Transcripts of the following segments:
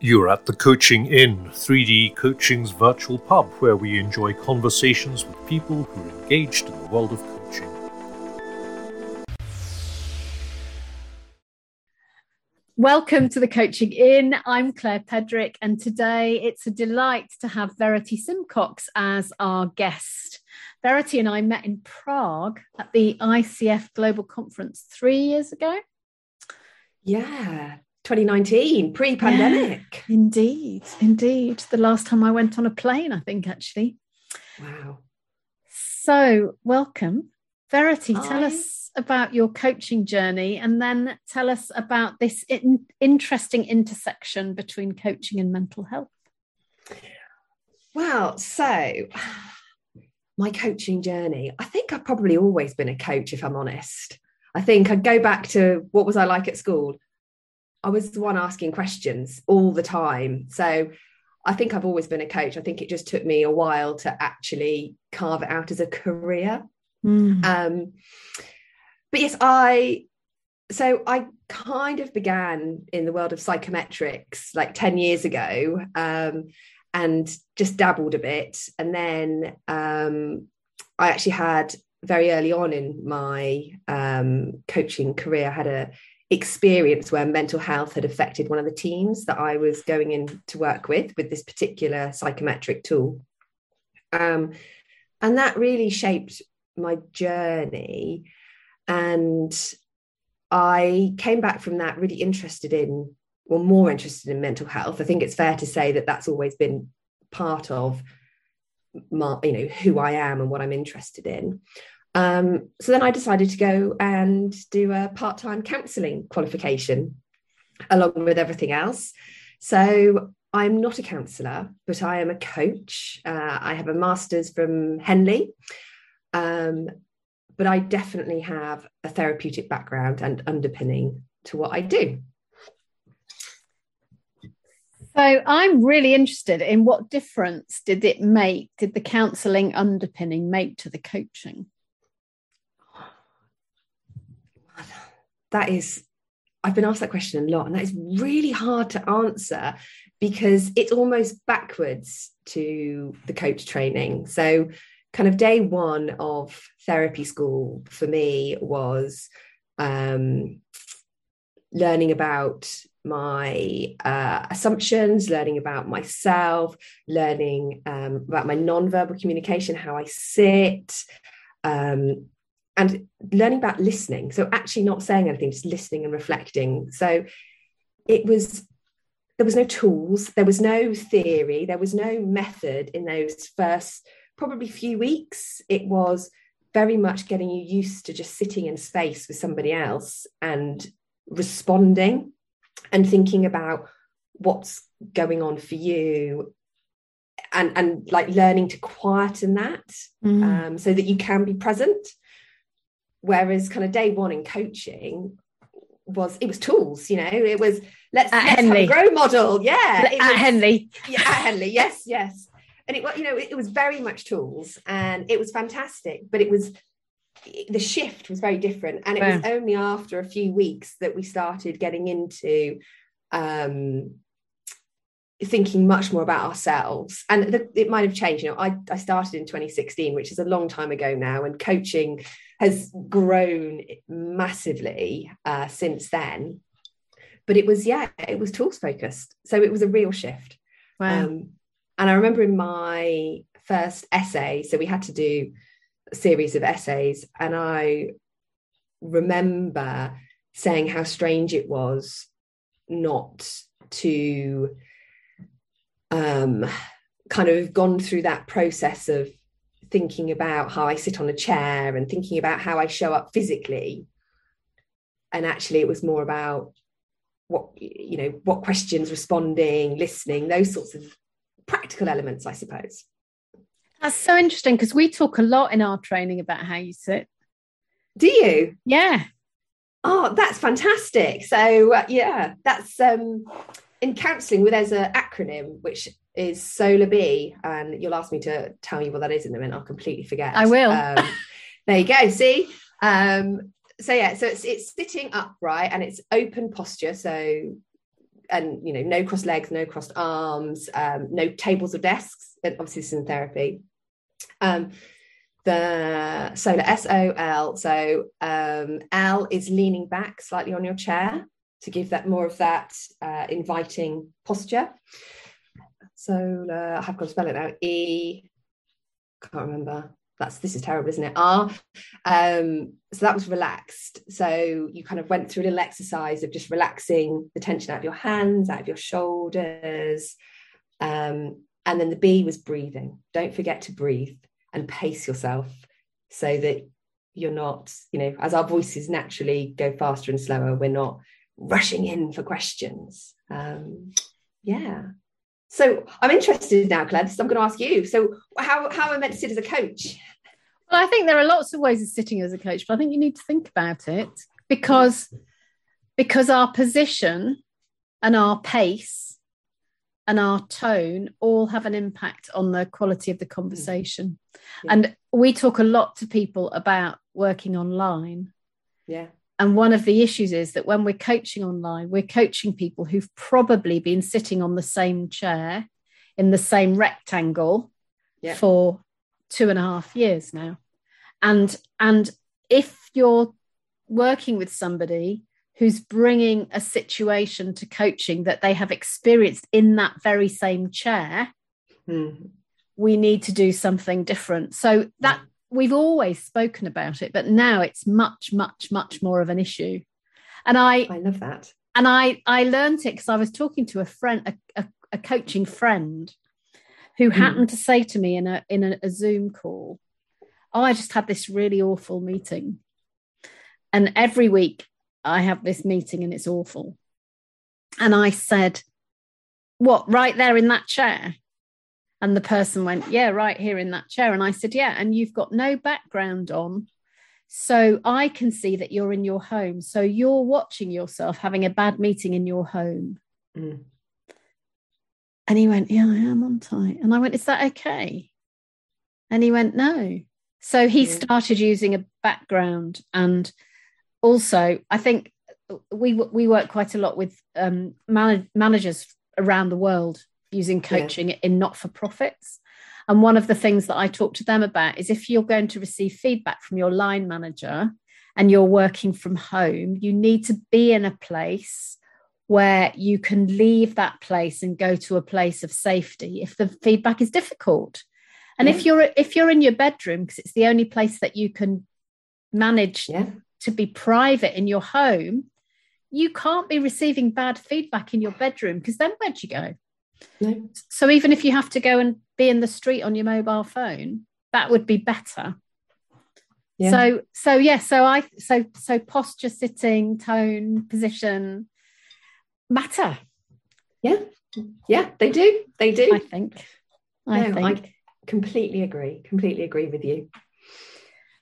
You're at the Coaching Inn, 3D Coaching's virtual pub, where we enjoy conversations with people who are engaged in the world of coaching. Welcome to the Coaching Inn. I'm Claire Pedrick, and today it's a delight to have Verity Symcox as our guest. Verity and I met in Prague at the ICF Global Conference three years ago. Yeah, 2019, pre pandemic. Yeah, indeed, indeed. The last time I went on a plane, I think, actually. Wow. So, welcome. Verity, Hi. tell us about your coaching journey and then tell us about this in- interesting intersection between coaching and mental health. Well, so my coaching journey, I think I've probably always been a coach, if I'm honest. I think I'd go back to what was I like at school? I was the one asking questions all the time. So I think I've always been a coach. I think it just took me a while to actually carve it out as a career. Mm. Um, but yes, I so I kind of began in the world of psychometrics like 10 years ago um, and just dabbled a bit. And then um, I actually had very early on in my um, coaching career, I had a experience where mental health had affected one of the teams that I was going in to work with with this particular psychometric tool. Um, and that really shaped my journey. And I came back from that really interested in, well, more interested in mental health. I think it's fair to say that that's always been part of my, you know, who I am and what I'm interested in. Um, so then I decided to go and do a part time counselling qualification along with everything else. So I'm not a counsellor, but I am a coach. Uh, I have a master's from Henley. Um, but I definitely have a therapeutic background and underpinning to what I do. So I'm really interested in what difference did it make, did the counselling underpinning make to the coaching? That is, I've been asked that question a lot, and that is really hard to answer because it's almost backwards to the coach training. So, kind of day one of therapy school for me was um, learning about my uh, assumptions, learning about myself, learning um, about my non-verbal communication, how I sit, um, and learning about listening. So actually not saying anything, just listening and reflecting. So it was there was no tools, there was no theory, there was no method in those first probably few weeks. It was very much getting you used to just sitting in space with somebody else and responding and thinking about what's going on for you and and like learning to quieten that Mm. um, so that you can be present whereas kind of day one in coaching was it was tools you know it was let's, At let's have Henley. a grow model yeah At was- Henley. yeah, at Henley, yes, yes. And it was, you know, it, it was very much tools and it was fantastic, but it was the shift was very different. And it was only after a few weeks that we started getting into um thinking much more about ourselves and the, it might have changed you know I, I started in 2016 which is a long time ago now and coaching has grown massively uh, since then. But it was yeah it was tools focused. So it was a real shift. Wow. um, and I remember in my first essay, so we had to do a series of essays, and I remember saying how strange it was not to um, kind of gone through that process of thinking about how I sit on a chair and thinking about how I show up physically. And actually, it was more about what you know what questions responding listening those sorts of practical elements i suppose That's so interesting because we talk a lot in our training about how you sit. do you Yeah. oh that's fantastic so uh, yeah that's um in counselling where there's an acronym which is SOLER b and you'll ask me to tell you what that is in a minute i'll completely forget I will. um, there you go see um so yeah so it's it's sitting upright and it's open posture so and you know, no crossed legs, no crossed arms, um, no tables or desks. And obviously, this is in therapy. Um, the SOLER S O L. So um, L is leaning back slightly on your chair to give that more of that uh, inviting posture. SOLER, I have got to spell it now. E, can't remember. That's this is terrible, isn't it? R. Um, so that was relaxed. So you kind of went through a little exercise of just relaxing the tension out of your hands, out of your shoulders. Um, and then the B was breathing. Don't forget to breathe and pace yourself so that you're not, you know, as our voices naturally go faster and slower, we're not rushing in for questions. Um, yeah. So I'm interested now, Claire. So I'm going to ask you. So how how am I meant to sit as a coach? Well, I think there are lots of ways of sitting as a coach, but I think you need to think about it because because our position and our pace and our tone all have an impact on the quality of the conversation. Mm. Yeah. And we talk a lot to people about working online. Yeah. And one of the issues is that when we're coaching online, we're coaching people who've probably been sitting on the same chair in the same rectangle yeah. for two and a half years now. And and if you're working with somebody who's bringing a situation to coaching that they have experienced in that very same chair, mm. we need to do something different. So that we've always spoken about it, but now it's much, much, much more of an issue. And I, I love that. And I, I learned it because I was talking to a friend, a, a, a coaching friend, who mm. happened to say to me in a in a, a Zoom call, "Oh, I just had this really awful meeting." And every week I have this meeting and it's awful. And I said, What, right there in that chair? And the person went, Yeah, right here in that chair. And I said, Yeah, and you've got no background on. So I can see that you're in your home. So you're watching yourself having a bad meeting in your home. Mm. And he went, Yeah, I am, aren't I? And I went, Is that okay? And he went, No. So he yeah. started using a background. And also, I think we we work quite a lot with um, man- managers around the world using coaching yeah. in not for profits. And one of the things that I talk to them about is if you're going to receive feedback from your line manager and you're working from home, you need to be in a place where you can leave that place and go to a place of safety if the feedback is difficult. And yeah. if you're if you're in your bedroom because it's the only place that you can manage yeah. to be private in your home, you can't be receiving bad feedback in your bedroom because then where'd you go? No. So even if you have to go and be in the street on your mobile phone, that would be better. Yeah. So so yeah, so I so so posture, sitting, tone, position matter. Yeah. Yeah, they do. They do. I think. I no, think. I completely agree. Completely agree with you.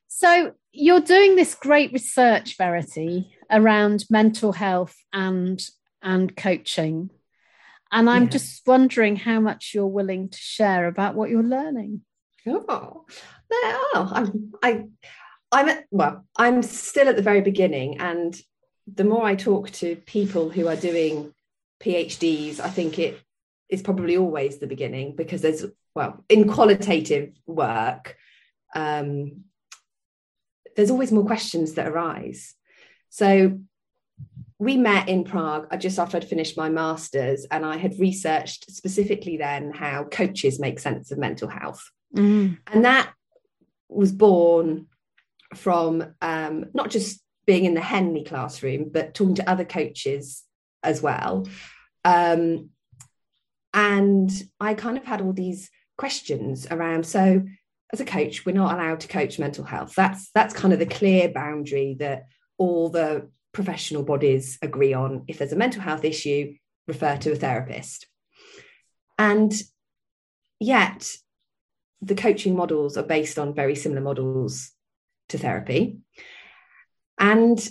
So you're doing this great research, Verity, around mental health and and coaching. And I'm just wondering how much you're willing to share about what you're learning. Oh, no, I'm, I, I'm at, well, I'm still at the very beginning. And the more I talk to people who are doing PhDs, I think it is probably always the beginning because there's, well, in qualitative work, um, there's always more questions that arise. So we met in Prague just after I'd finished my master's, and I had researched specifically then how coaches make sense of mental health. Mm. And that was born from um, not just being in the Henley classroom, but talking to other coaches as well. Um, and I kind of had all these questions around so as a coach we're not allowed to coach mental health that's that's kind of the clear boundary that all the professional bodies agree on if there's a mental health issue, refer to a therapist. And yet, the coaching models are based on very similar models to therapy. And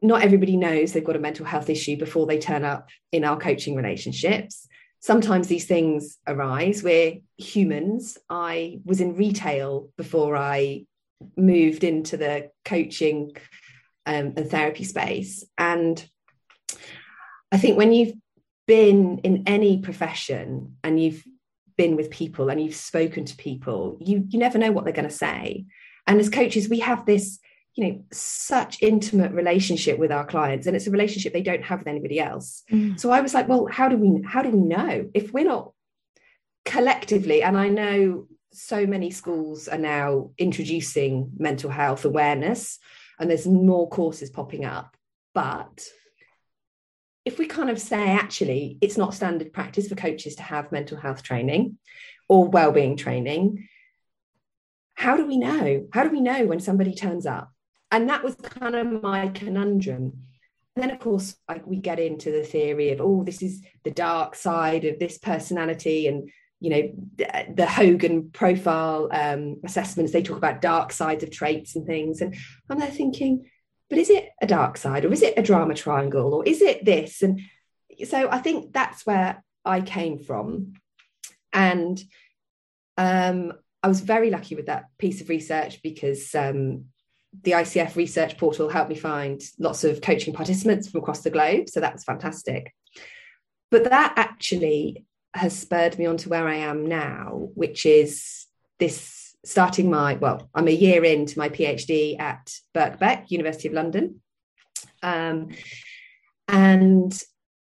not everybody knows they've got a mental health issue before they turn up in our coaching relationships. Sometimes these things arise. We're humans. I was in retail before I moved into the coaching um, and therapy space. And I think when you've been in any profession and you've been with people and you've spoken to people, you you never know what they're going to say. And as coaches, we have this, you know, such intimate relationship with our clients, and it's a relationship they don't have with anybody else. Mm. So I was like, well, how do we how do we know if we're not collectively? And I know so many schools are now introducing mental health awareness, and there's more courses popping up, but if we kind of say actually it's not standard practice for coaches to have mental health training or well-being training how do we know? How do we know when somebody turns up? And that was kind of my conundrum. And then of course like we get into the theory of oh this is the dark side of this personality and you know the, hogan profile um, assessments they talk about dark sides of traits and things. And i'm there thinking but is it a dark side or is it a drama triangle or is it this? And so i think that's where i came from. And um, i was very lucky with that piece of research because um, the icf research portal helped me find lots of coaching participants from across the globe. So that was fantastic. But that actually has spurred me on to where i am now which is this starting my well i'm a year into my phd at birkbeck university of london. Um, and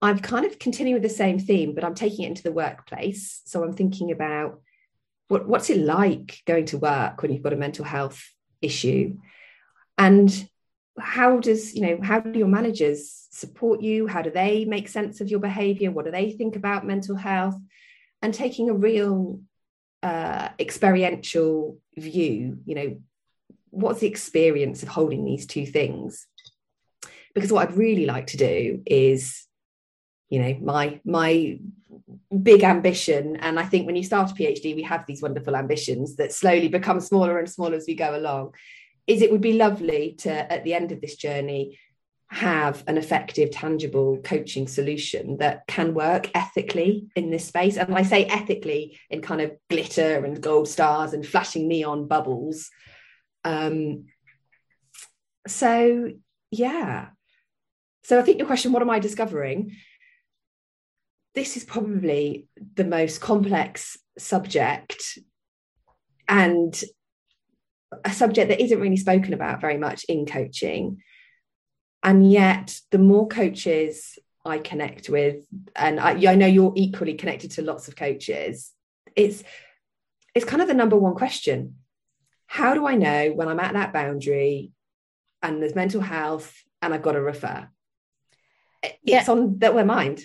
i'm kind of continuing with the same theme but i'm taking it into the workplace. So i'm thinking about what, what's it like going to work when you've got a mental health issue? And how does you know how do your managers support you how do they make sense of your behavior what do they think about mental health and taking a real uh, experiential view, you know, what's the experience of holding these two things? Because what I'd really like to do is, you know, my my big ambition, and I think when you start a PhD, we have these wonderful ambitions that slowly become smaller and smaller as we go along. Is it would be lovely to at the end of this journey have an effective, tangible coaching solution that can work ethically in this space. And I say ethically in kind of glitter and gold stars and flashing neon bubbles. Um, so, yeah. So I think your question, what am I discovering? This is probably the most complex subject and a subject that isn't really spoken about very much in coaching. And yet the more coaches i connect with and I, I, know you're equally connected to lots of coaches it's it's kind of the number one question. How do i know when i'm at that boundary and there's mental health and i've got to refer? It's yeah. on their mind.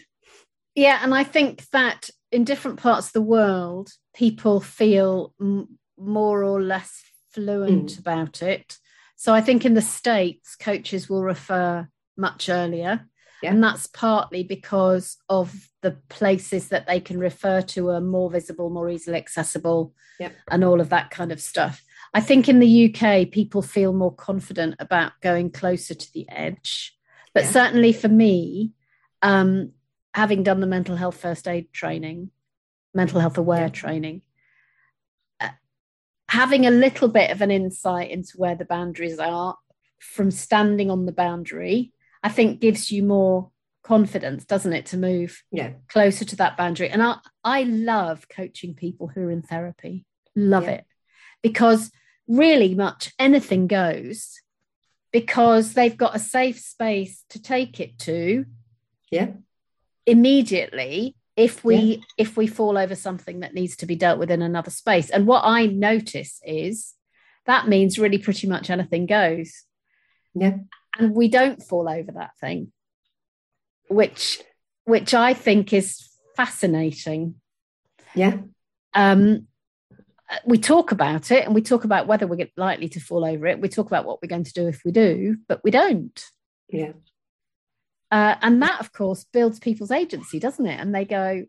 Yeah and i think that in different parts of the world people feel m- more or less fluent mm. about it so I think in the States, coaches will refer much earlier. Yeah. And that's partly because of the places that they can refer to are more visible, more easily accessible, yep. and all of that kind of stuff. I think in the UK, people feel more confident about going closer to the edge. But yeah. certainly for me, um, having done the mental health first aid training, mental health aware yeah. training, having a little bit of an insight into where the boundaries are from standing on the boundary, I think gives you more confidence, doesn't it, to move yeah. closer to that boundary. And I, I love coaching people who are in therapy. Love yeah. it. Because really much anything goes because they've got a safe space to take it to. Yeah. Immediately if we yeah. if we fall over something that needs to be dealt with in another space. And what i notice is that means really pretty much anything goes. Yeah. And we don't fall over that thing which which i think is fascinating. Yeah. Um we talk about it and we talk about whether we're likely to fall over it. We talk about what we're going to do if we do but we don't. Yeah uh, and that, of course, builds people's agency, doesn't it? And they go,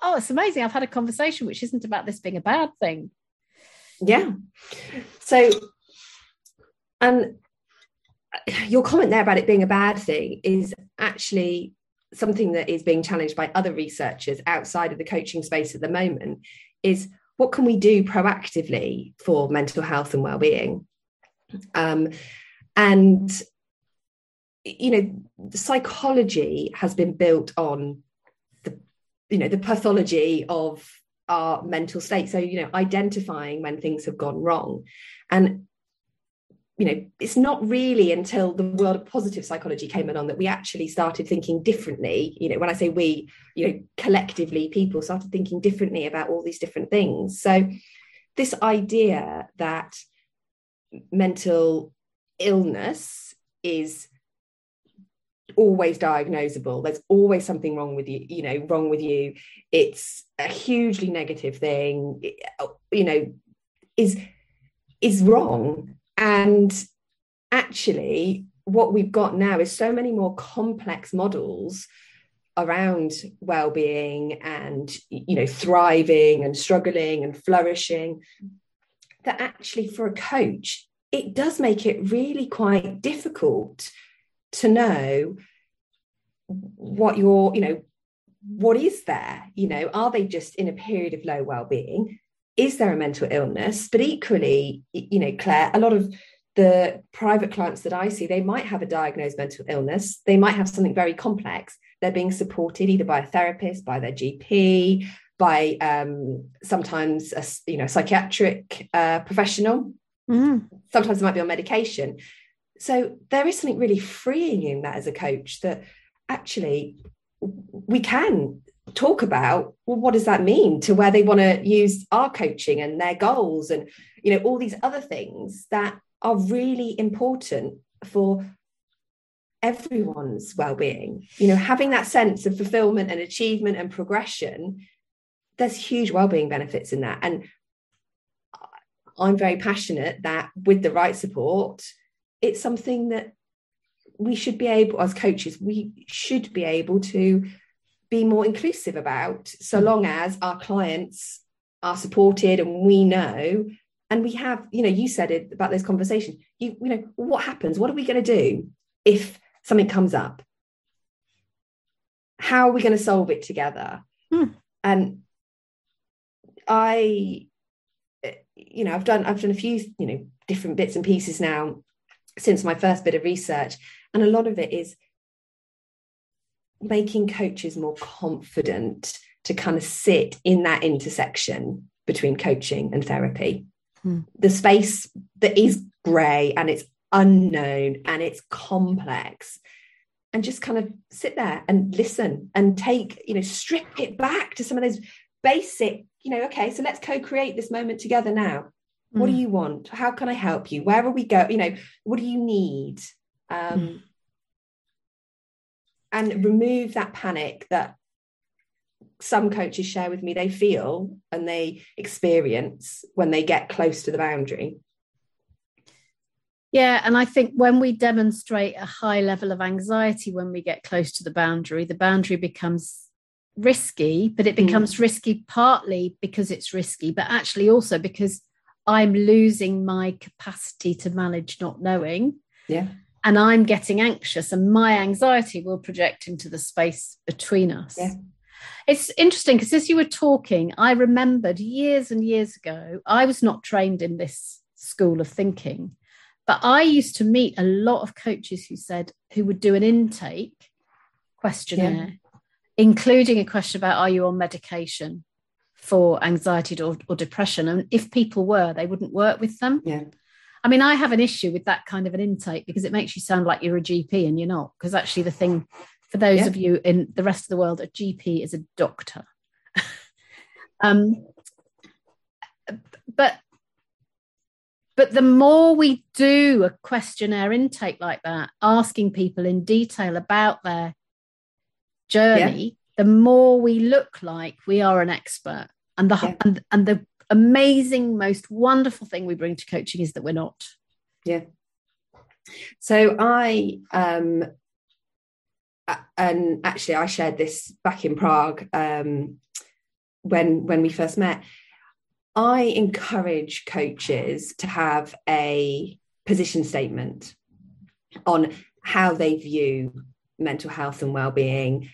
oh, it's amazing. I've had a conversation which isn't about this being a bad thing. Yeah. So, and your comment there about it being a bad thing is actually something that is being challenged by other researchers outside of the coaching space at the moment is what can we do proactively for mental health and well-being um, and you know, psychology has been built on the you know the pathology of our mental state. So you know identifying when things have gone wrong. And you know it's not really until the world of positive psychology came along that we actually started thinking differently. You know when i say we you know collectively people started thinking differently about all these different things. So this idea that mental illness is always diagnosable. There's always something wrong with you you know wrong with you. It's a hugely negative thing you know is is wrong. And actually, what we've got now is so many more complex models around well-being and you know thriving and struggling and flourishing that actually for a coach it does make it really quite difficult to know what your you know what is there you know are they just in a period of low well-being is there a mental illness? But equally, you know, Claire, a lot of the private clients that I see, they might have a diagnosed mental illness. They might have something very complex. They're being supported either by a therapist, by their GP, by um, sometimes a you know psychiatric uh, professional. Mm. Sometimes they might be on medication. So there is something really freeing in that as a coach that actually we can talk about well what does that mean to where they want to use our coaching and their goals and you know all these other things that are really important for everyone's well-being. You know having that sense of fulfillment and achievement and progression there's huge well-being benefits in that. And i'm very passionate that with the right support it's something that we should be able as coaches we should be able to be more inclusive about so mm. long as our clients are supported and we know and we have you know you said it about those conversations you you know what happens what are we going to do if something comes up how are we going to solve it together hmm. and i you know i've done i've done a few you know different bits and pieces now since my first bit of research and a lot of it is making coaches more confident to kind of sit in that intersection between coaching and therapy. Hmm. The space that is grey and it's unknown and it's complex. And just kind of sit there and listen and take, you know, strip it back to some of those basic, you know, okay, so let's co create this moment together now. What do hmm. you want? How can I help you? Where are we go? You know, what do you need? Um, hmm and remove that panic that some coaches share with me they feel and they experience when they get close to the boundary. Yeah, and I think when we demonstrate a high level of anxiety when we get close to the boundary, the boundary becomes risky, but it mm. becomes mm. risky partly because it's risky, but actually also because I'm losing my capacity to manage not knowing. Yeah and I'm getting anxious, and my anxiety will project into the space between us. Yeah. It's interesting because as you were talking, I remembered years and years ago, I was not trained in this school of thinking, but I used to meet a lot of coaches who said, who would do an intake questionnaire, yeah. including a question about, are you on medication? For anxiety or, or depression and if people were they wouldn't work with them yeah I mean, I have an issue with that kind of an intake because it makes you sound like you're a GP and you're not. Because actually, the thing for those yeah. of you in the rest of the world, a GP is a doctor. um, but but the more we do a questionnaire intake like that, asking people in detail about their journey. The more we look like we are an expert. And the yeah. and, and the amazing, most wonderful thing we bring to coaching is that we're not. Yeah. So I um and actually I shared this back in Prague um when when we first met. I encourage coaches to have a position statement on how they view mental health and well-being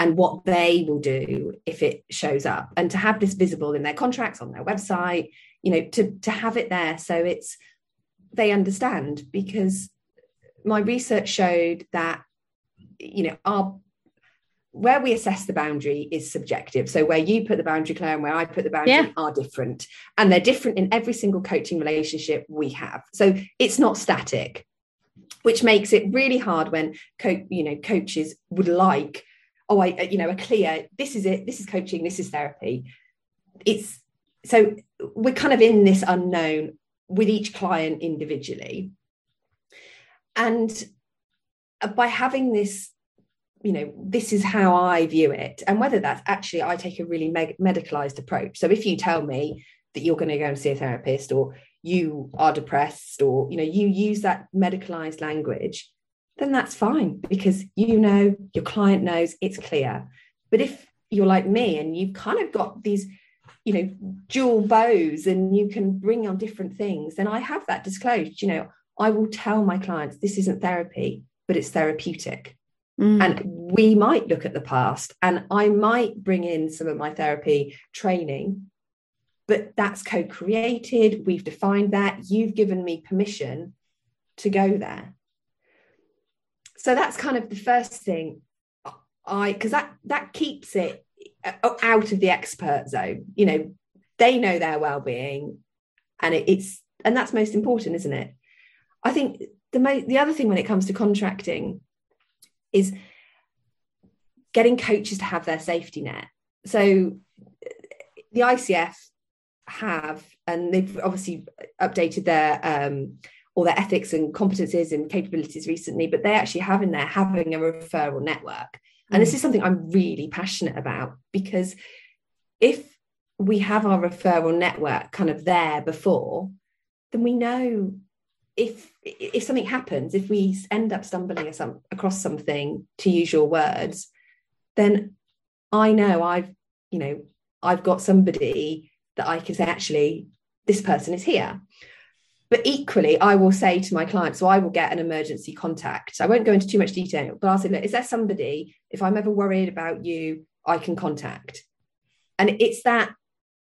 and what they will do if it shows up and to have this visible in their contracts on their website you know to to have it there so it's they understand because my research showed that you know our where we assess the boundary is subjective. So where you put the boundary, Claire, and where I put the boundary Yeah. are different. And they're different in every single coaching relationship we have. So it's not static, which makes it really hard when co- you know coaches would like, oh, I you know, a clear, this is it, this is coaching, this is therapy. It's so we're kind of in this unknown with each client individually. And uh, by having this you know this is how i view it and whether that's actually i take a really me- medicalized approach so if you tell me that you're going to go and see a therapist or you are depressed or you know you use that medicalized language then that's fine because you know your client knows it's clear. But if you're like me and you've kind of got these you know dual bows and you can bring on different things then i have that disclosed. You know i will tell my clients this isn't therapy but it's therapeutic. Mm. and we might look at the past and i might bring in some of my therapy training but that's co-created we've defined that you've given me permission to go there so that's kind of the first thing i because that that keeps it uh, out of the expert zone you know they know their well-being and it, it's and that's most important isn't it i think the mo- the other thing when it comes to contracting is getting coaches to have their safety net. So the ICF have, and they've obviously updated their um, their ethics and competencies and capabilities recently, but they actually have in there having a referral network. And this mm. is something I'm really passionate about because if we have our referral network kind of there before, then we know if if something happens, if we end up stumbling some, across something, to use your words, then I know I've you know I've got somebody that I can say actually this person is here. But equally, I will say to my clients, so I will get an emergency contact. I won't go into too much detail, but I'll say, look, is there somebody, if I'm ever worried about you, I can contact? And it's that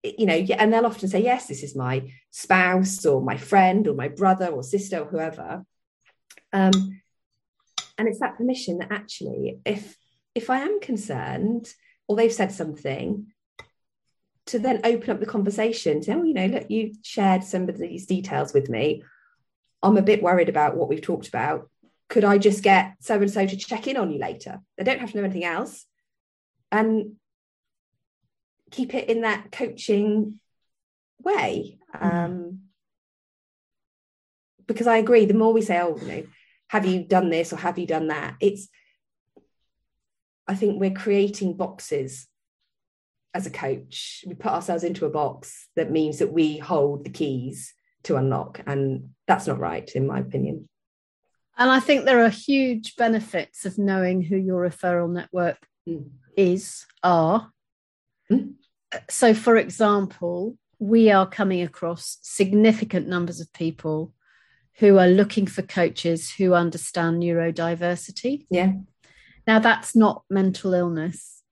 you know, and they'll often say, yes, this is my spouse or my friend or my brother or sister or whoever. Um, and it's that permission that actually, if if I am concerned or they've said something, to then open up the conversation to, oh, you know, look, you shared some of these details with me. I'm a bit worried about what we've talked about. Could I just get so and so to check in on you later? They don't have to know anything else. And keep it in that coaching way. Um, because I agree, the more we say, oh, you know, have you done this or have you done that? It's, I think we're creating boxes as a coach. We put ourselves into a box that means that we hold the keys to unlock. And that's not right, in my opinion. And I think there are huge benefits of knowing who your referral network Mm. is, are. Mm. So, for example, we are coming across significant numbers of people who are looking for coaches who understand neurodiversity. Yeah. Now, that's not mental illness.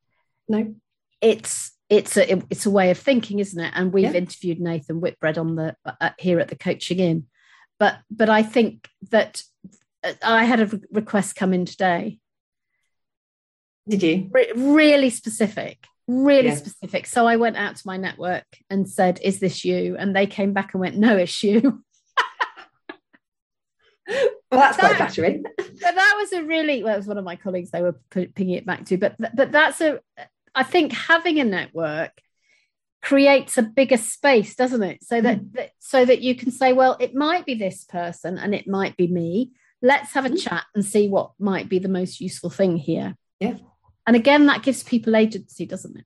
No. It's it's a it's a way of thinking, isn't it? And we've Yeah. interviewed Nathan Whitbread on the uh, here at the Coaching Inn, but but I think that uh, I had a request come in today Did you? re- really specific really Yeah. specific so i went out to my network and said is this you and they came back and went no it's you Well, that's quite flattering. but that was a really well it was one of my colleagues they were pinging it back to but but that's a i think having a network creates a bigger space doesn't it so that, Mm. that so that you can say well it might be this person and it might be me let's have a Mm. chat and see what might be the most useful thing here Yeah. and again that gives people agency doesn't it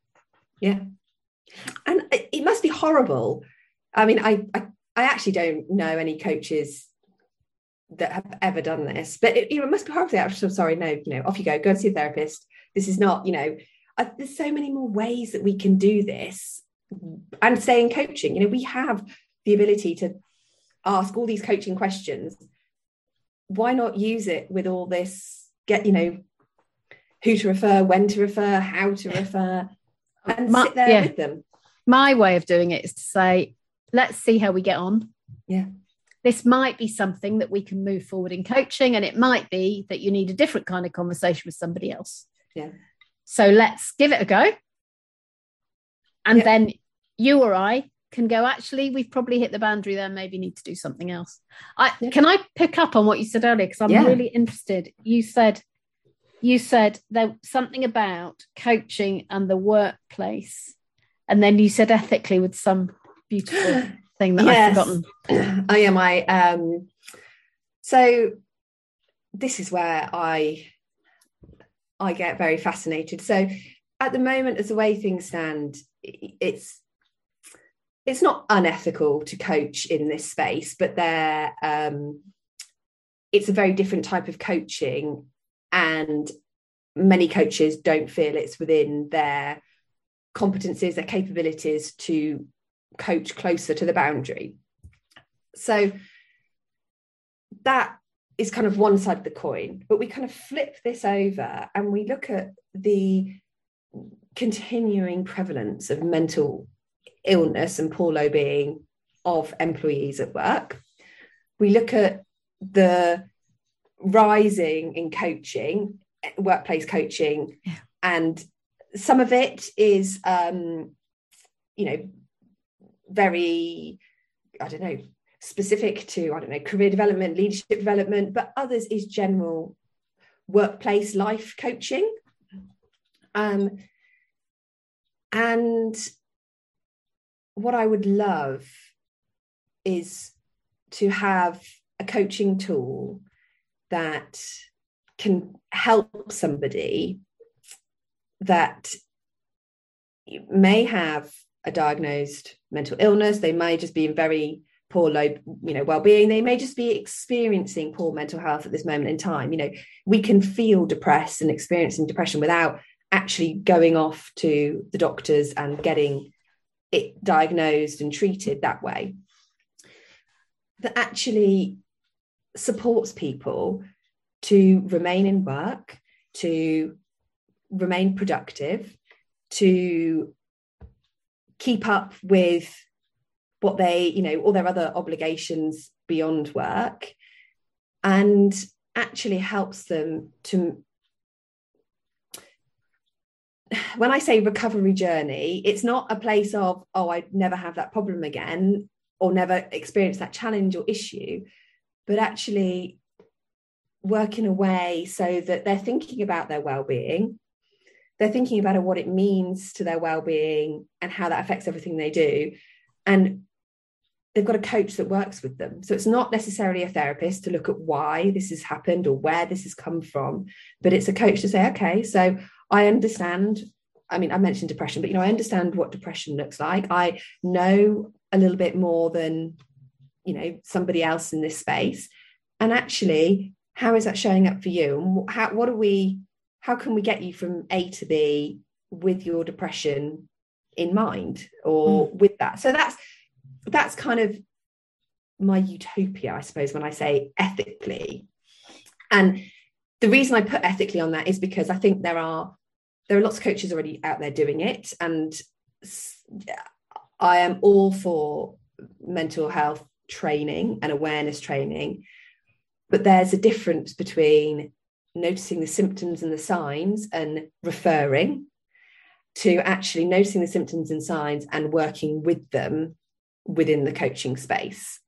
Yeah. And it must be horrible. I mean, I, I, I actually don't know any coaches that have ever done this, but it, you know, it must be horrible. I'm so sorry. No, you know, off you go. Go and see a therapist. This is not, you know, I, there's so many more ways that we can do this and stay in coaching. You know, we have the ability to ask all these coaching questions. Why not use it with all this? Get, you know, who to refer, when to refer, how to refer, and My- sit there yeah. with them. my way of doing it is to say, let's see how we get on. Yeah. This might be something that we can move forward in coaching, and it might be that you need a different kind of conversation with somebody else. Yeah. So let's give it a go. And yep. then you or I can go, actually, we've probably hit the boundary there, maybe need to do something else. I yep. can I pick up on what you said earlier? Because I'm yeah. really interested. You said you said there something about coaching and the workplace. And then you said ethically with some beautiful thing that yes. I've forgotten. Oh yeah, my um so this is where I I get very fascinated. So at the moment, as the way things stand, it's it's not unethical to coach in this space, but there um, it's a very different type of coaching, and many coaches don't feel it's within their competencies, their capabilities to coach closer to the boundary. So that is kind of one side of the coin, but we kind of flip this over and we look at the continuing prevalence of mental illness and poor low-being of employees at work. We look at the rising in coaching, workplace coaching, yeah. and some of it is, um, you know, very, I don't know, specific to, I don't know, career development, leadership development, but others is general workplace life coaching. Um, and what I would love is to have a coaching tool that can help somebody that may have a diagnosed mental illness they may just be in very poor low you know well-being they may just be experiencing poor mental health at this moment in time. You know we can feel depressed and experiencing depression without actually going off to the doctors and getting it diagnosed and treated that way. That actually supports people to remain in work to remain productive to keep up with what they you know all their other obligations beyond work and actually helps them to when I say recovery journey, it's not a place of, oh, I'd never have that problem again or never experience that challenge or issue, but actually work in a way so that they're thinking about their well-being. They're thinking about what it means to their well-being and how that affects everything they do. And they've got a coach that works with them. So it's not necessarily a therapist to look at why this has happened or where this has come from, but it's a coach to say, okay, so I understand. I mean, I mentioned depression, but you know, I understand what depression looks like. I know a little bit more than, you know, somebody else in this space. And actually, how is that showing up for you? And how what are we, how can we get you from A to B with your depression in mind or mm. with that? So that's that's kind of my utopia, I suppose, when I say ethically. And the reason I put ethically on that is because I think there are there are lots of coaches already out there doing it, and I am all for mental health training and awareness training. But there's a difference between noticing the symptoms and the signs and referring to actually noticing the symptoms and signs and working with them within the coaching space.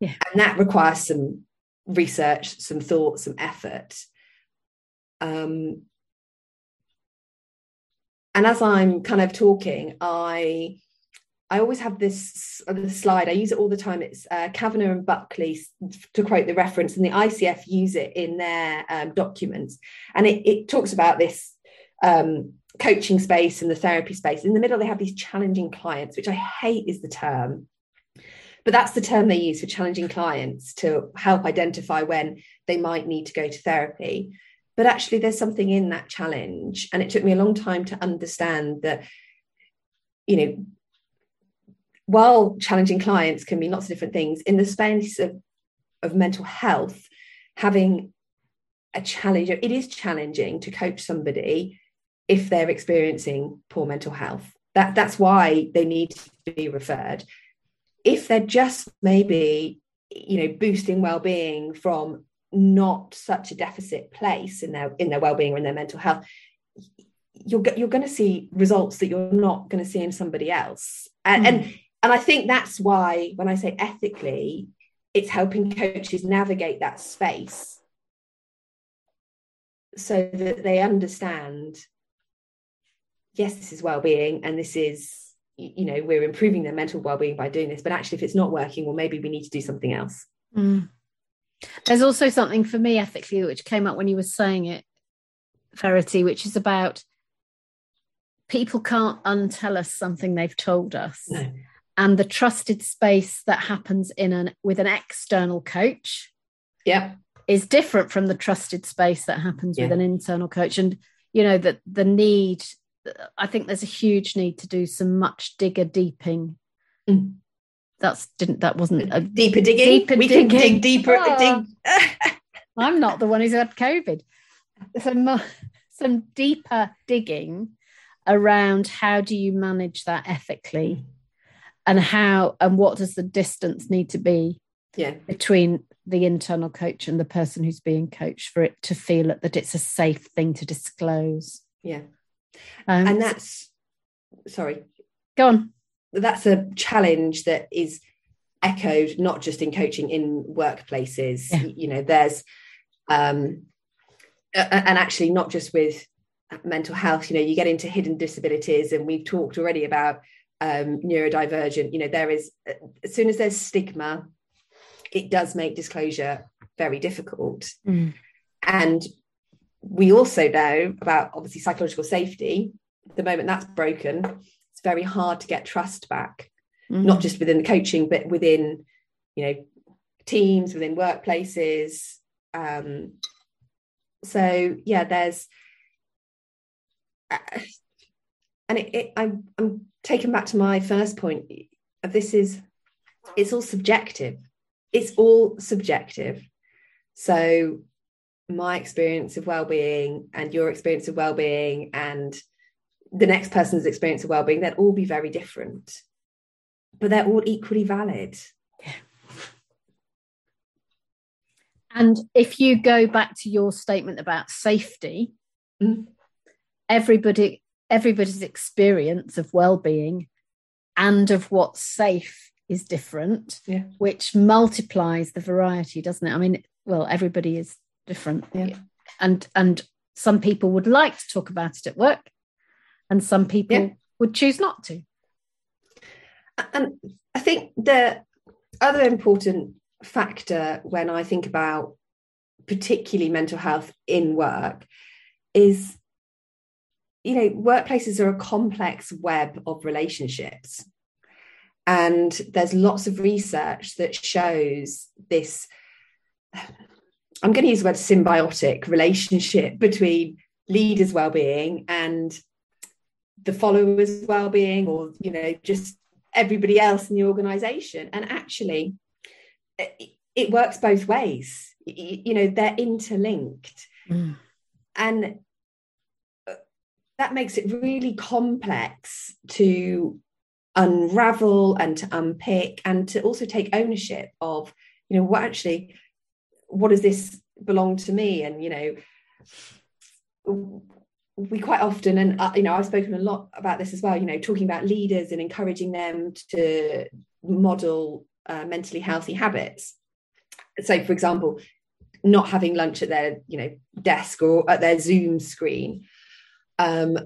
Yeah. And that requires some research, some thought, some effort. Um, and as I'm kind of talking, I I always have this, this slide. I use it all the time. It's uh, Kavanagh and Buckley, to quote the reference, and the ICF use it in their um, documents. And it, it, talks about this um, coaching space and the therapy space. In the middle, they have these challenging clients, which I hate is the term. But that's the term they use for challenging clients to help identify when they might need to go to therapy. But actually, there's something in that challenge. And it took me a long time to understand that, you know, while challenging clients can mean lots of different things, in the space of, of mental health, having a challenge, it is challenging to coach somebody if they're experiencing poor mental health. That, that's why they need to be referred. If they're just maybe, you know, boosting well-being from not such a deficit place in their in their well-being or in their mental health, you're you're going to see results that you're not going to see in somebody else and, mm. and and i think that's why when i say ethically it's helping coaches navigate that space so that they understand yes this is well-being and this is you know we're improving their mental well-being by doing this but actually if it's not working well maybe we need to do something else mm. there's also something for me ethically which came up when you were saying it verity which is about people can't untell us something they've told us no. and the trusted space that happens in an with an external coach yeah is different from the trusted space that happens yeah. with an internal coach and you know that the need I think there's a huge need to do some much digger deeping. Mm. That's didn't that wasn't a deeper digging. Deeper we digging. can dig deeper. Oh. Dig. I'm not the one who's had COVID. Some some deeper digging around how do you manage that ethically, and how and what does the distance need to be yeah. between the internal coach and the person who's being coached for it to feel that it's a safe thing to disclose. Yeah. Um, and that's sorry. Go on. That's a challenge that is echoed not just in coaching in workplaces. Yeah. You know, there's um and actually not just with mental health, you know, you get into hidden disabilities, and we've talked already about um, neurodivergent. You know, there is as soon as there's stigma, it does make disclosure very difficult. Mm. And we also know about obviously psychological safety. The moment that's broken, it's very hard to get trust back, mm-hmm. not just within the coaching, but within, you know, teams, within workplaces. Um, so yeah, there's, uh, and it, it, I'm, I'm taken back to my first point. This is, it's all subjective. It's all subjective. So my experience of well-being and your experience of well-being and the next person's experience of well-being they'd all be very different but they're all equally valid yeah. and if you go back to your statement about safety mm. everybody everybody's experience of well-being and of what's safe is different yeah. which multiplies the variety doesn't it i mean well everybody is different. Yeah. And and some people would like to talk about it at work, and some people yeah. would choose not to. And I think the other important factor when I think about particularly mental health in work is you know workplaces are a complex web of relationships and there's lots of research that shows this I'm going to use the word symbiotic relationship between leaders' well-being and the followers' well-being, or you know, just everybody else in the organization. And actually, it, it works both ways. You know, they're interlinked, mm. and uh, that makes it really complex to unravel and to unpick and to also take ownership of you know what actually what does this belong to me? And you know we quite often and uh, you know i've spoken a lot about this as well you know talking about leaders and encouraging them to model uh, mentally healthy habits. So for example not having lunch at their you know desk or at their zoom screen um,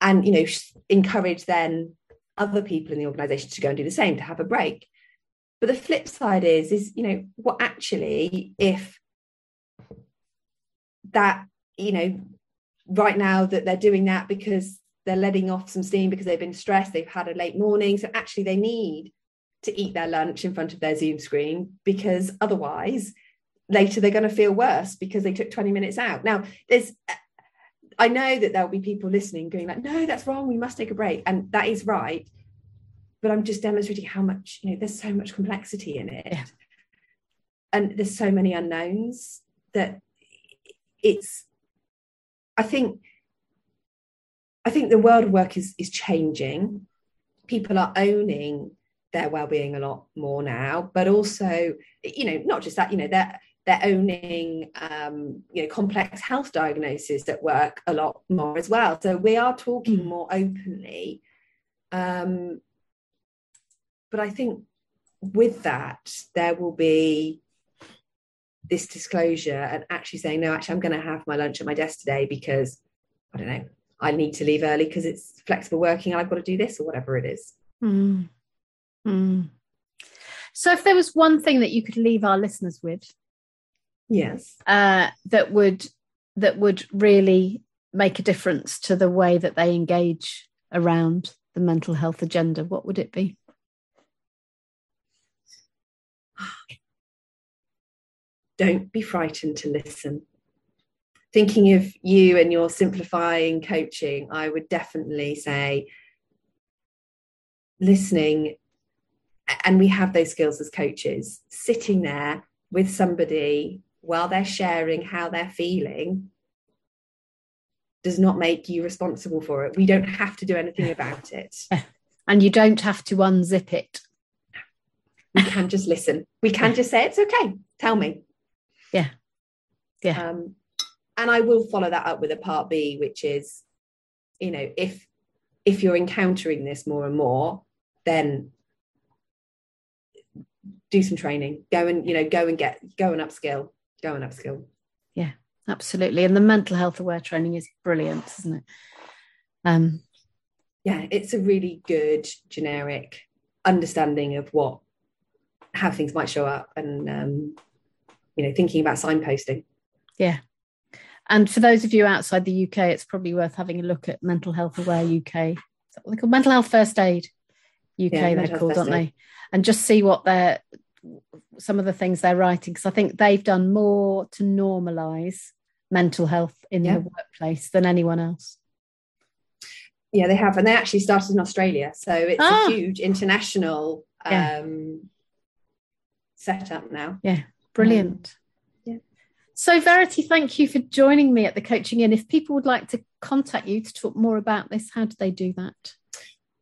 and you know encourage then other people in the organization to go and do the same to have a break but the flip side is, is, you know, what actually, if that, you know, right now that they're doing that because they're letting off some steam because they've been stressed, they've had a late morning. So actually they need to eat their lunch in front of their Zoom screen because otherwise later they're going to feel worse because they took 20 minutes out. Now, there's I know that there'll be people listening going like, no, that's wrong. We must take a break. And that is right but I'm just demonstrating how much, you know, there's so much complexity in it. Yeah. And there's so many unknowns that it's, I think, I think the world of work is is changing. People are owning their well-being a lot more now, but also, you know, not just that, you know, they're they're owning um, you know complex health diagnoses at work a lot more as well so we are talking mm. more openly um, but i think with that there will be this disclosure and actually saying no actually i'm going to have my lunch at my desk today because i don't know i need to leave early because it's flexible working and i've got to do this or whatever it is mm. Mm. so if there was one thing that you could leave our listeners with yes uh, that would that would really make a difference to the way that they engage around the mental health agenda what would it be don't be frightened to listen thinking of you and your simplifying coaching i would definitely say listening and we have those skills as coaches sitting there with somebody while they're sharing how they're feeling does not make you responsible for it. We don't have to do anything about it. And you don't have to unzip it. We can just listen. We can just say, it's okay. Tell me. Yeah. Yeah. Um, and I will follow that up with a part B, which is, you know, if if you're encountering this more and more, then do some training. Go and, you know, go and get go and upskill go and upskill. Yeah, absolutely. And the mental health aware training is brilliant, isn't it? Um, yeah, it's a really good generic understanding of what how things might show up and um, you know thinking about signposting. Yeah. And for those of you outside the UK, it's probably worth having a look at Mental Health Aware UK. Is that what they call Mental Health First Aid UK? Yeah, they're called, aren't they? And just see what they're some of the things they're writing because I think they've done more to normalize mental health in yeah. the workplace than anyone else. Yeah, they have, and they actually started in Australia, so it's ah. a huge international yeah. Um, setup now. Yeah, brilliant. Um, yeah. So, Verity, thank you for joining me at the Coaching Inn. If people would like to contact you to talk more about this, how do they do that?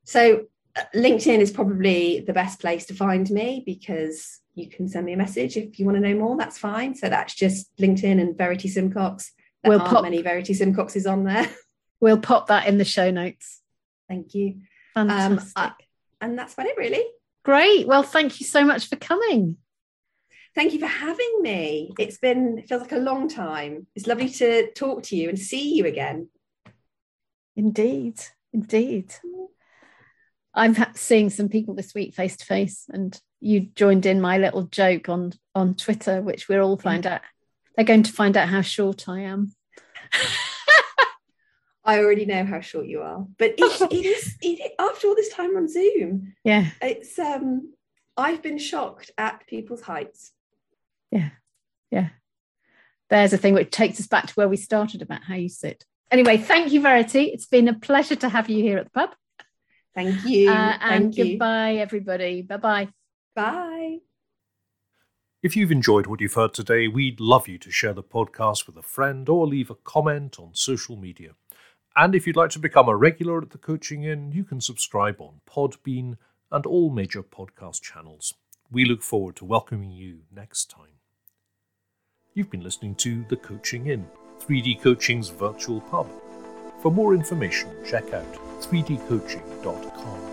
So, LinkedIn is probably the best place to find me because you can send me a message if you want to know more. That's fine. So that's just LinkedIn and Verity Symcox. There we'll aren't pop, many Verity Symcoxes on there. We'll pop that in the show notes. Thank you. Fantastic. Um, and that's about it, really. Great. Well, thank you so much for coming. Thank you for having me. It's been, it feels like a long time. It's lovely to talk to you and see you again. Indeed. Indeed. I'm seeing some people this week face to face, and you joined in my little joke on on Twitter, which we'll all find out. They're going to find out how short I am. I already know how short you are, but it, it is it, after all this time on Zoom. Yeah, it's um, I've been shocked at people's heights. Yeah, yeah. There's a thing which takes us back to where we started about how you sit. Anyway, thank you, Verity. It's been a pleasure to have you here at the pub. Thank you. Uh, and Thank goodbye, you. everybody. Bye-bye. Bye. If you've enjoyed what you've heard today, we'd love you to share the podcast with a friend or leave a comment on social media. And if you'd like to become a regular at the Coaching Inn, you can subscribe on Podbean and all major podcast channels. We look forward to welcoming you next time. You've been listening to The Coaching Inn, 3D Coaching's virtual pub. For more information, check out 3dcoaching.com.